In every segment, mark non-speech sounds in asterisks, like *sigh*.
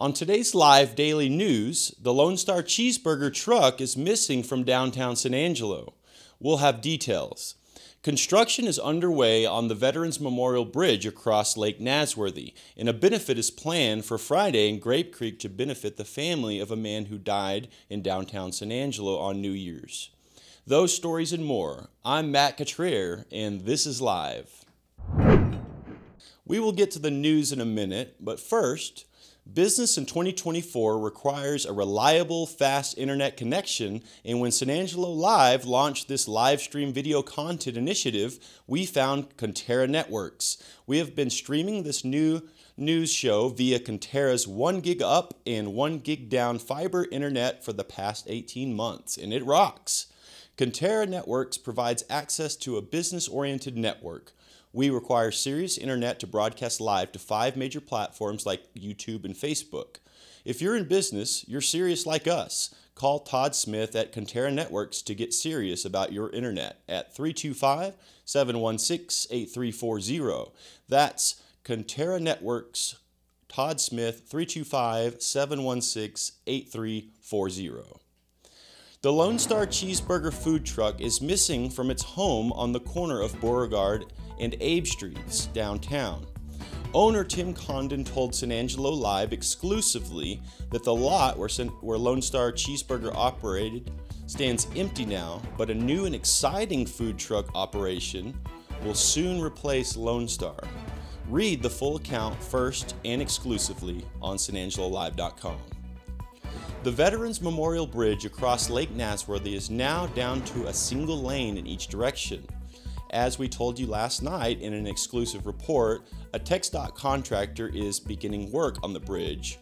On today's live daily news, the Lone Star Cheeseburger truck is missing from downtown San Angelo. We'll have details. Construction is underway on the Veterans Memorial Bridge across Lake Nasworthy, and a benefit is planned for Friday in Grape Creek to benefit the family of a man who died in downtown San Angelo on New Year's. Those stories and more. I'm Matt Catrier, and this is Live. We will get to the news in a minute, but first, Business in 2024 requires a reliable, fast internet connection, and when San Angelo Live launched this live stream video content initiative, we found Conterra Networks. We have been streaming this new news show via Conterra's 1 gig up and 1 gig down fiber internet for the past 18 months, and it rocks. Conterra Networks provides access to a business oriented network we require serious Internet to broadcast live to five major platforms like YouTube and Facebook. If you're in business, you're serious like us. Call Todd Smith at Conterra Networks to get serious about your internet at 325 716 8340. That's Conterra Networks, Todd Smith, 325 716 8340. The Lone Star Cheeseburger food truck is missing from its home on the corner of Beauregard and Abe Streets downtown. Owner Tim Condon told San Angelo Live exclusively that the lot where, Lone Star Cheeseburger operated stands empty now, but a new and exciting food truck operation will soon replace Lone Star. Read the full account first and exclusively on sanangelolive.com. The Veterans Memorial Bridge across Lake Nasworthy is now down to a single lane in each direction. As we told you last night in an exclusive report, a TxDOT contractor is beginning work on the bridge.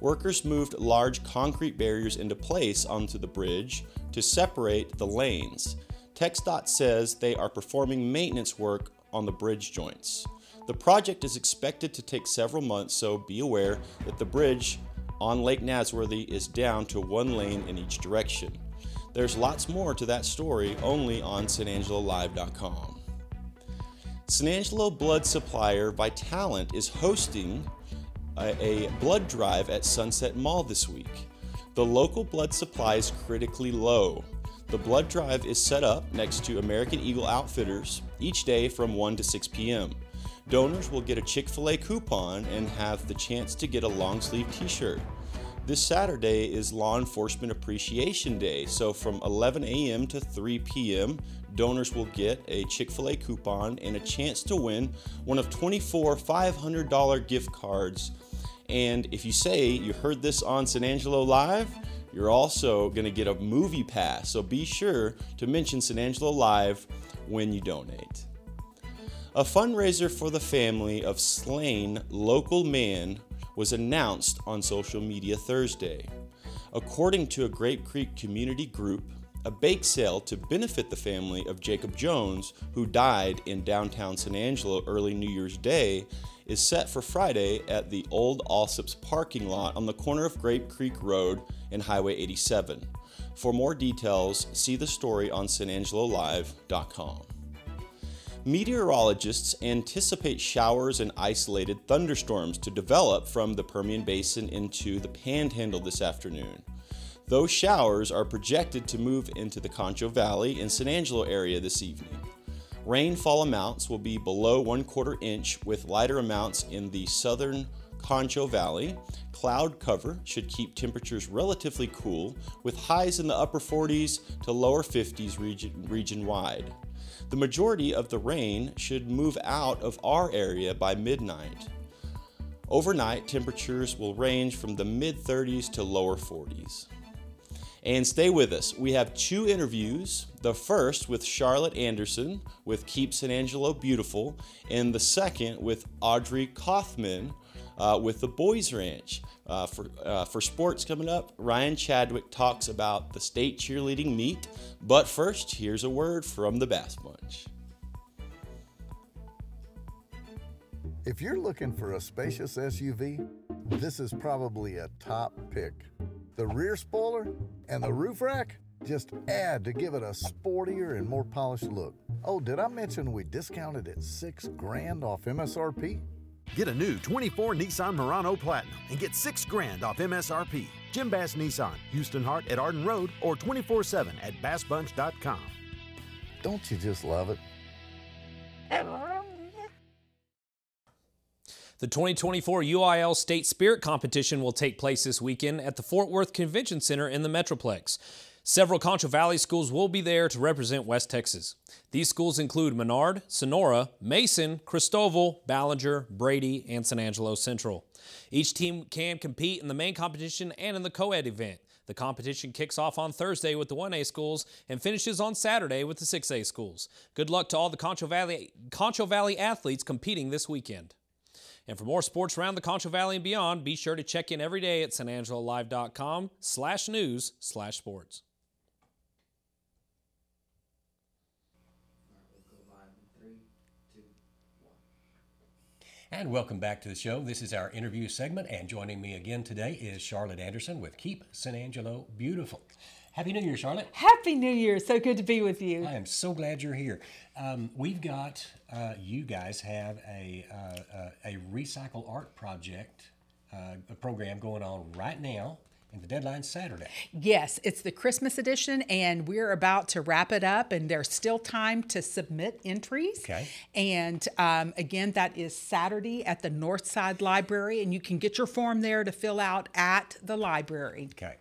Workers moved large concrete barriers into place onto the bridge to separate the lanes. TxDOT says they are performing maintenance work on the bridge joints. The project is expected to take several months, so be aware that the bridge on Lake Nasworthy is down to one lane in each direction. There's lots more to that story only on SanAngeloLive.com. San Angelo blood supplier Vitalant is hosting a, a blood drive at Sunset Mall this week. The local blood supply is critically low. The blood drive is set up next to American Eagle Outfitters each day from 1 to 6 p.m donors will get a Chick fil A coupon and have the chance to get a long sleeve t shirt. This Saturday is Law Enforcement Appreciation Day, so from 11 a.m. to 3 p.m., donors will get a Chick fil A coupon and a chance to win one of 24 $500 gift cards. And if you say you heard this on San Angelo Live, you're also going to get a movie pass. So be sure to mention San Angelo Live when you donate. A fundraiser for the family of slain local man was announced on social media Thursday. According to a Grape Creek community group, a bake sale to benefit the family of Jacob Jones, who died in downtown San Angelo early New Year's Day, is set for Friday at the old Allsup's parking lot on the corner of Grape Creek Road and Highway 87. For more details, see the story on sanangelolive.com. Meteorologists anticipate showers and isolated thunderstorms to develop from the Permian Basin into the Panhandle this afternoon. Those showers are projected to move into the Concho Valley and San Angelo area this evening. Rainfall amounts will be below one quarter inch with lighter amounts in the southern Concho Valley. Cloud cover should keep temperatures relatively cool with highs in the upper 40s to lower 50s region, region wide. The majority of the rain should move out of our area by midnight. Overnight, temperatures will range from the mid 30s to lower 40s. And stay with us. We have two interviews. The first with Charlotte Anderson with Keep San Angelo Beautiful, and the second with Audrey Kaufman uh, with the Boys Ranch. Uh, for, uh, for sports coming up, Ryan Chadwick talks about the state cheerleading meet. But first, here's a word from the Bass Bunch. If you're looking for a spacious SUV, this is probably a top pick. The rear spoiler and the roof rack just add to give it a sportier and more polished look. Oh, did I mention we discounted it six grand off MSRP? Get a new 24 Nissan Murano Platinum and get six grand off MSRP. Jim Bass Nissan, Houston Harte at Arden Road or 24 7 at bassbunch.com. Don't you just love it? The 2024 UIL State Spirit Competition will take place this weekend at the Fort Worth Convention Center in the Metroplex. Several Concho Valley schools will be there to represent West Texas. These schools include Menard, Sonora, Mason, Christoval, Ballinger, Brady, and San Angelo Central. Each team can compete in the main competition and in the co-ed event. The competition kicks off on Thursday with the 1A schools and finishes on Saturday with the 6A schools. Good luck to all the Concho Valley, Concho Valley athletes competing this weekend. And for more sports around the Concho Valley and beyond, be sure to check in every day at sanangelolive.com slash news slash sports. And welcome back to the show. This is our interview segment, and joining me again today is Charlotte Anderson with Keep San Angelo Beautiful. Happy New Year, Charlotte. Happy New Year. So good to be with you. I am so glad you're here. Um, we've got, uh, you guys have a, uh, uh, a recycle art project, uh, a program going on right now. And the deadline's Saturday. Yes, it's the Christmas edition, and we're about to wrap it up, and there's still time to submit entries. Okay. And um, again, that is Saturday at the Northside Library, and you can get your form there to fill out at the library. Okay.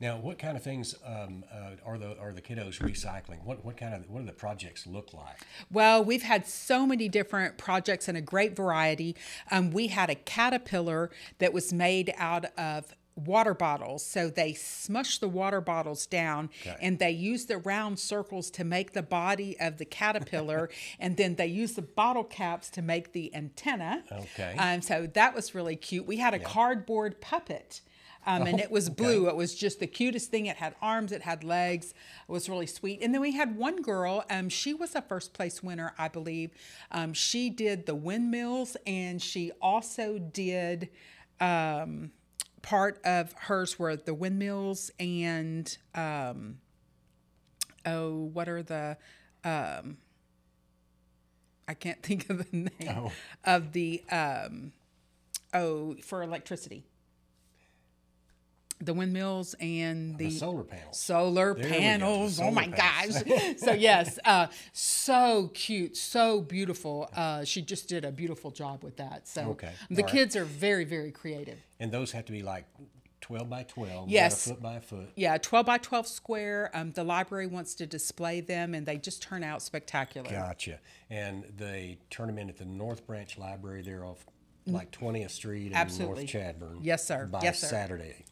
Now, what kind of things um, uh, are the are the kiddos recycling? What what kind of what do the projects look like? Well, we've had so many different projects and a great variety. Um, we had a caterpillar that was made out of water bottles. So they smush the water bottles down Okay. and they use the round circles to make the body of the caterpillar. *laughs* and then they use the bottle caps to make the antenna. Okay. Um, so that was really cute. We had a cardboard puppet. Um, and Oh, it was okay. blue. It was just the cutest thing. It had arms, it had legs. It was really sweet. And then we had one girl. Um, she was a first place winner, I believe. Um, she did the windmills, and she also did um, part of hers were the windmills and um, oh, what are the um, I can't *laughs* think of the name of the um, oh for electricity. The windmills and the, The solar panels. solar There panels. the oh my solar gosh! *laughs* so *laughs* yes, uh, so cute, so beautiful. Uh, she just did a beautiful job with that. So Okay, the all right. kids are very, very creative. And those have to be like 12 by 12, Yes. a foot by a foot. Yeah, 12 by 12 square. Um, the library wants to display them, and they just turn out spectacular. Gotcha. And they turn them in at the North Branch Library there off like 20th Street in Mm. Absolutely. North Chadbourne. Yes, sir. By Yes, sir. Saturday.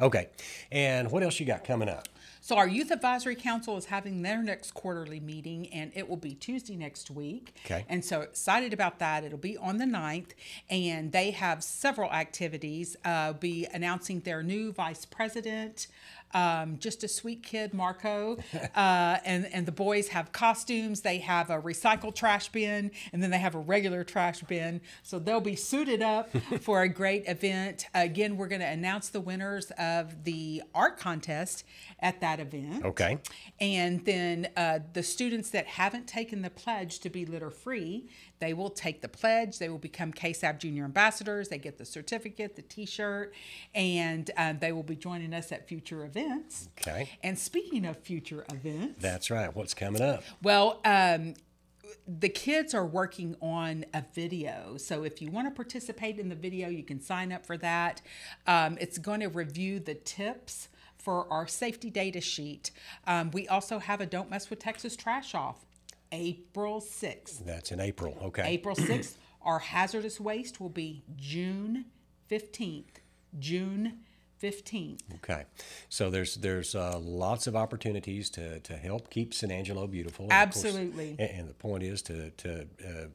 Okay. And what else you got coming up? So, our Youth Advisory Council is having their next quarterly meeting, and it will be Tuesday next week. Okay. And so excited about that. It'll be on the 9th, and they have several activities. Uh, be announcing their new vice president. Um, just a sweet kid, Marco, uh, *laughs* and and the boys have costumes. They have a recycled trash bin, and then they have a regular trash bin. So they'll be suited up *laughs* for a great event. Again, we're going to announce the winners of the art contest at that event. Okay. And then uh, the students that haven't taken the pledge to be litter free, they will take the pledge. They will become KSAB Junior Ambassadors. They get the certificate, the t shirt, and um, they will be joining us at future events. Okay. And speaking of future events, That's right. What's coming up? well, um, the kids are working on a video. So if you want to participate in the video, you can sign up for that. Um, it's going to review the tips for our safety data sheet. Um, we also have a Don't Mess with Texas Trash Off, April 6th. That's in April. Okay. April 6th. Our hazardous waste will be June 15th. June 15th. Okay, so there's there's uh, lots of opportunities to, to help keep San Angelo beautiful. And of course- Absolutely. and, and the point is to to uh,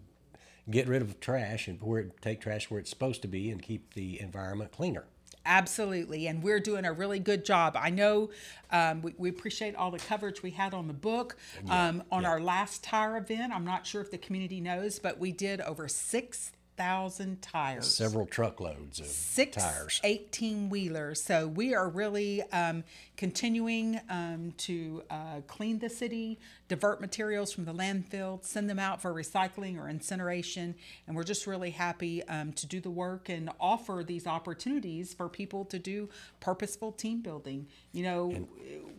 get rid of trash and where take trash where it's supposed to be and keep the environment cleaner. Absolutely. And we're doing a really good job. I know um, we, we, appreciate all the coverage we had on the book. Um, on yeah. our last tire event, I'm not sure if the community knows, but we did over six thousand tires. Several truckloads of Six tires. 18 wheelers. So we are really um, continuing um, to uh, clean the city, divert materials from the landfill, send them out for recycling or incineration. And we're just really happy um, to do the work and offer these opportunities for people to do purposeful team building. You know, and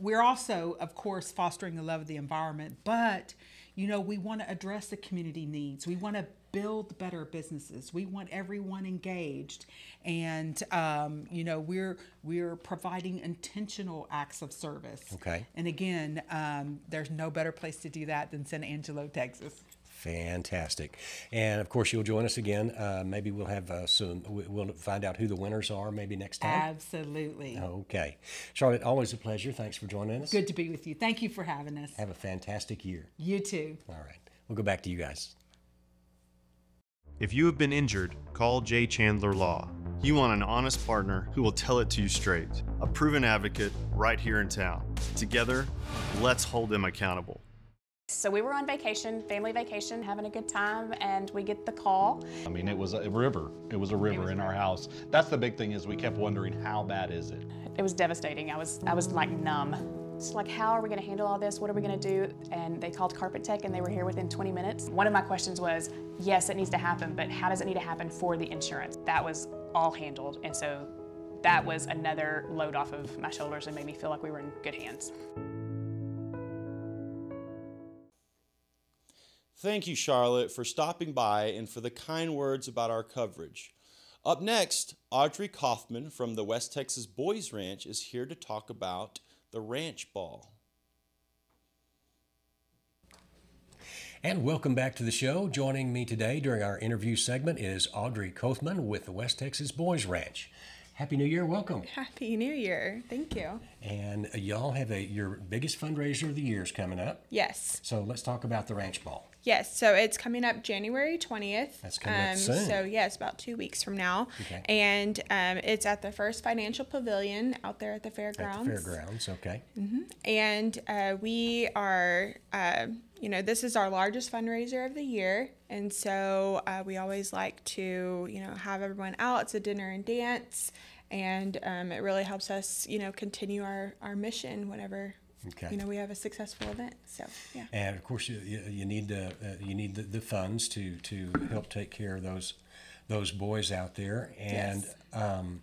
we're also, of course, fostering the love of the environment, but you know, we want to address the community needs. We want to build better businesses. We want everyone engaged, and um, you know we're we're providing intentional acts of service. Okay. And again, um, there's no better place to do that than San Angelo, Texas. Fantastic. And of course, you'll join us again. Uh, maybe we'll have uh, some, we'll find out who the winners are maybe next time. Absolutely. Okay. Charlotte, always a pleasure. Thanks for joining us. Good to be with you. Thank you for having us. Have a fantastic year. You too. All right. We'll go back to you guys. If you have been injured, call Jay Chandler Law. You want an honest partner who will tell it to you straight, a proven advocate right here in town. Together, let's hold them accountable. So we were on vacation, family vacation, having a good time, and we get the call. I mean, it was a river. It was a river was in our house. That's the big thing is we kept wondering how bad is it? It was devastating. I was I was like numb. It's like, how are we going to handle all this? What are we going to do? And they called Carpet Tech, and they were here within 20 minutes. One of my questions was, yes, it needs to happen, but how does it need to happen for the insurance? That was all handled, and so that was another load off of my shoulders and made me feel like we were in good hands. Thank you, Charlotte, for stopping by and for the kind words about our coverage. Up next, Audrey Kaufman from the West Texas Boys Ranch is here to talk about the ranch ball. And welcome back to the show. Joining me today during our interview segment is Audrey Kaufman with the West Texas Boys Ranch. Happy New Year! Welcome. Happy New Year! Thank you. And y'all have a your biggest fundraiser of the year is coming up. Yes. So let's talk about the ranch ball. Yes, so it's coming up January 20th. That's coming um, up soon. So, yes, about two weeks from now. Okay. And um, it's at the First Financial Pavilion out there at the fairgrounds. At the fairgrounds, okay. Mm-hmm. And uh, we are, uh, you know, this is our largest fundraiser of the year. And so uh, we always like to, you know, have everyone out. It's a dinner and dance. And um, it really helps us, you know, continue our, our mission whenever Okay. You know, we have a successful event. So yeah. And of course, you, you need the uh, you need the, the funds to to help take care of those those boys out there. And yes. um,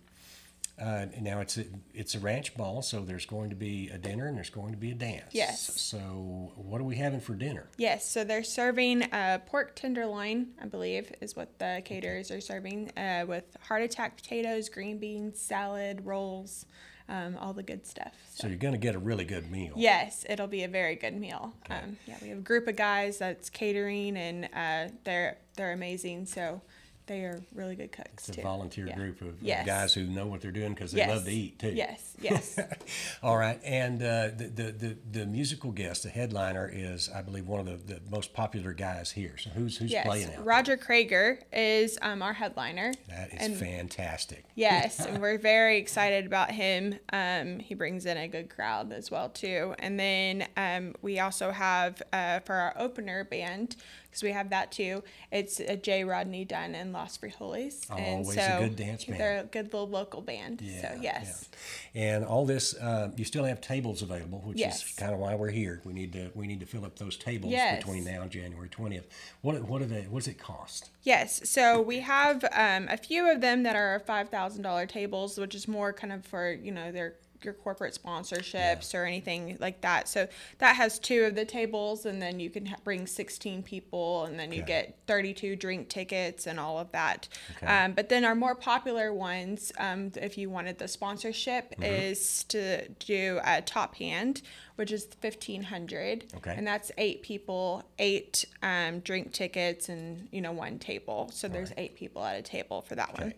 uh, now it's a, it's a ranch ball, so there's going to be a dinner and there's going to be a dance. Yes. So what are we having for dinner? Yes. So they're serving a pork tenderloin, I believe, is what the caterers okay. are serving, uh, with heart attack potatoes, green beans, salad, rolls um, all the good stuff. So. so you're going to get a really good meal. Yes, it'll be a very good meal. Okay. Um, yeah, we have a group of guys that's catering, and uh, they're they're amazing. So they are really good cooks it's a too. volunteer yeah. group of, yes. guys who know what they're doing because they yes. love to eat too. Yes, yes. *laughs* All right, and uh, the, the, the the musical guest, the headliner, is I believe one of the, the most popular guys here. So who's who's yes. playing out? Roger Creager is um, our headliner. That is and fantastic. *laughs* Yes, and we're very excited about him. Um, he brings in a good crowd as well too. And then um, we also have uh, for our opener band because we have that too. It's a J. Rodney Dunn and Los Frijoles. Oh, and always so a good dance band. They're a good little local band. Yeah, so yes. Yeah. And all this, uh, you still have tables available, which yes. is kind of why we're here. We need to we need to fill up those tables yes. between now and January twentieth. What what are they? What does it cost? Yes, so we have um, a few of them that are five thousand dollar tables, which is more kind of for you know their your corporate sponsorships or anything like that. So that has two of the tables, and then you can ha- bring 16 people, and then okay. you get 32 drink tickets and all of that. Okay. Um, but then our more popular ones, um, if you wanted the sponsorship, mm-hmm. is to do a top hand, which is fifteen hundred. Okay. And that's eight people, eight um, drink tickets, and you know one table. So there's eight people at a table for that one.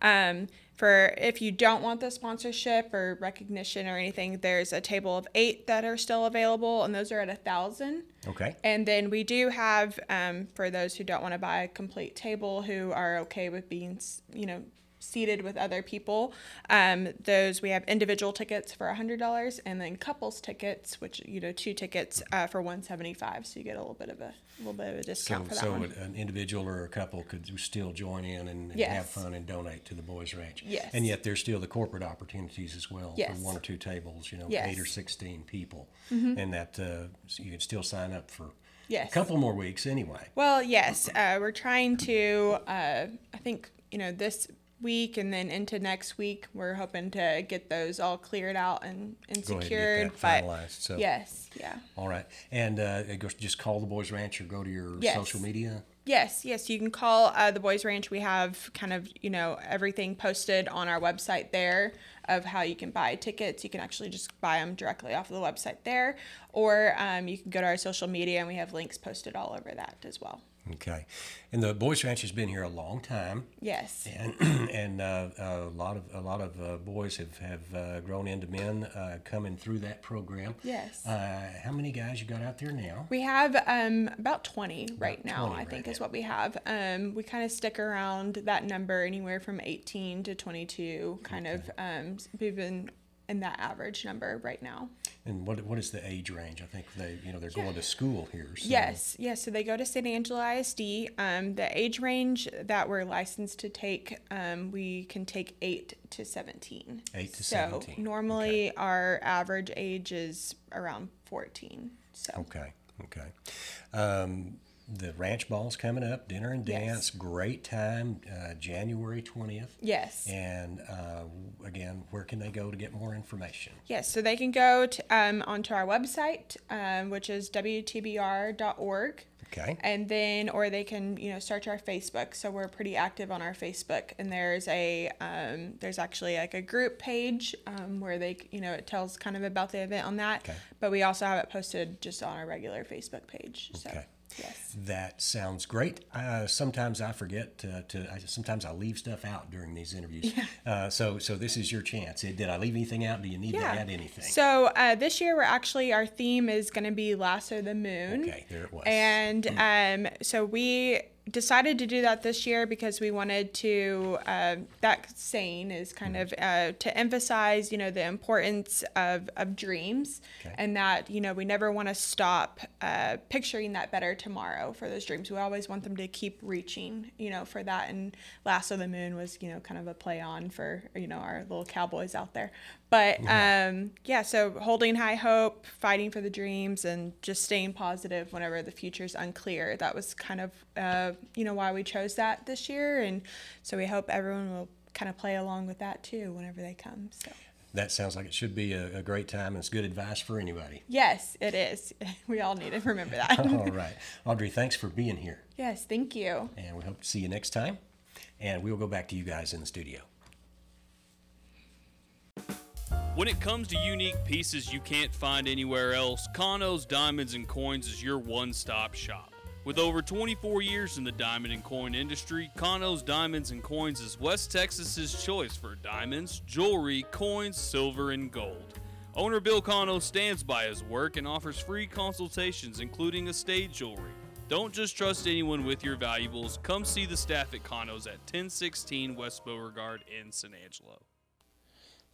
Um, for if you don't want the sponsorship or recognition or anything, there's a table of eight that are still available, and those are at a thousand. Okay. And then we do have, um, for those who don't want to buy a complete table, who are okay with being, you know, seated with other people, um, those we have individual tickets for hundred dollars, and then couples tickets, which you know, two tickets uh, for one seventy five. So you get a little bit of a, little bit of a So, discount for that so one. an individual or a couple could still join in and, and have fun and donate to the Boys Ranch. Yes. And yet there's still the corporate opportunities as well Yes. for one or two tables, you know, Yes. eight or 16 people. Mhm. And that uh, so you can still sign up for Yes. a couple more weeks anyway. Well, yes, uh, we're trying to. Uh, I think you know this week and then into next week, we're hoping to get those all cleared out and, and Go ahead and secured. that but finalized, so- yes, yeah, All right. And uh, just call the Boys Ranch or go to your Yes. social media. yes, yes. You can call uh, the Boys Ranch. We have kind of you know everything posted on our website there of how you can buy tickets. You can actually just buy them directly off of the website there, or um, you can go to our social media and we have links posted all over that as well. Okay. And the Boys Ranch has been here a long time. Yes. And *clears throat* and uh, a lot of a lot of uh, boys have have uh, grown into men uh, coming through that program. Yes. Uh, how many guys you got out there now? We have um, about 20 right now, 20 I right think is what we have. Um, we kind of stick around that number anywhere from 18 to 22, kind of. Um, we've been in that average number right now. And what what is the age range? I think they you know they're going to school here. So. Yes, yes. So they go to San Angelo ISD. Um, the age range that we're licensed to take, um, we can take 8 to 17. Eight to so 17, normally our average age is around 14. So Okay. Okay. Um, the ranch ball's coming up. Dinner and Yes. dance. Great time. Uh, January twentieth. Yes. And uh, again, where can they go to get more information? Yes, so they can go to, um, onto our website, um, which is wtbr.org. Okay. And then, or they can, you know, search our Facebook. So we're pretty active on our Facebook, and there's a, um, there's actually like a group page um, where they, you know, it tells kind of about the event on that. Okay. But we also have it posted just on our regular Facebook page. So, Okay. Yes. That sounds great. Uh, sometimes I forget to, to I, sometimes I leave stuff out during these interviews. Uh, so so this is your chance. Did I leave anything out? Do you need to add anything? So uh, this year, we're actually our theme is going to be Lasso the Moon. Okay, there it was. And um, so we decided to do that this year because we wanted to. Uh, that saying is kind of uh, to emphasize, you know, the importance of of dreams, Okay. and that you know we never want to stop uh, picturing that better tomorrow for those dreams. We always want them to keep reaching, you know, for that. And Lasso the Moon was, you know, kind of a play on for you know our little cowboys out there. But um, yeah, so holding high hope, fighting for the dreams, and just staying positive whenever the future's unclear. That was kind of uh, you know why we chose that this year, and so we hope everyone will kind of play along with that too whenever they come. So that sounds like it should be a, a great time and it's good advice for anybody. yes, it is. *laughs* We all need to remember that. *laughs* All *laughs* right, Audrey, thanks for being here, yes, thank you. and we hope to see you next time. And we'll go back to you guys in the studio. When it comes to unique pieces you can't find anywhere else, Kano's Diamonds and Coins is your one stop shop. With over 24 years in the diamond and coin industry, Kano's Diamonds and Coins is West Texas's choice for diamonds, jewelry, coins, silver, and gold. Owner Bill Kano stands by his work and offers free consultations, including estate jewelry. Don't just trust anyone with your valuables. Come see the staff at Kano's at 1016 West Beauregard in San Angelo.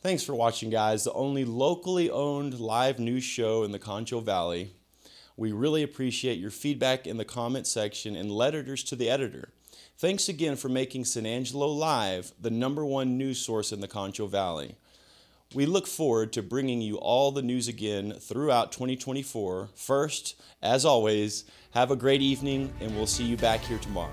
Thanks for watching, guys. The only locally owned live news show in the Concho Valley. We really appreciate your feedback in the comment section and letters to the editor. Thanks again for making San Angelo Live the number one news source in the Concho Valley. We look forward to bringing you all the news again throughout 2024. First, as always, have a great evening, and we'll see you back here tomorrow.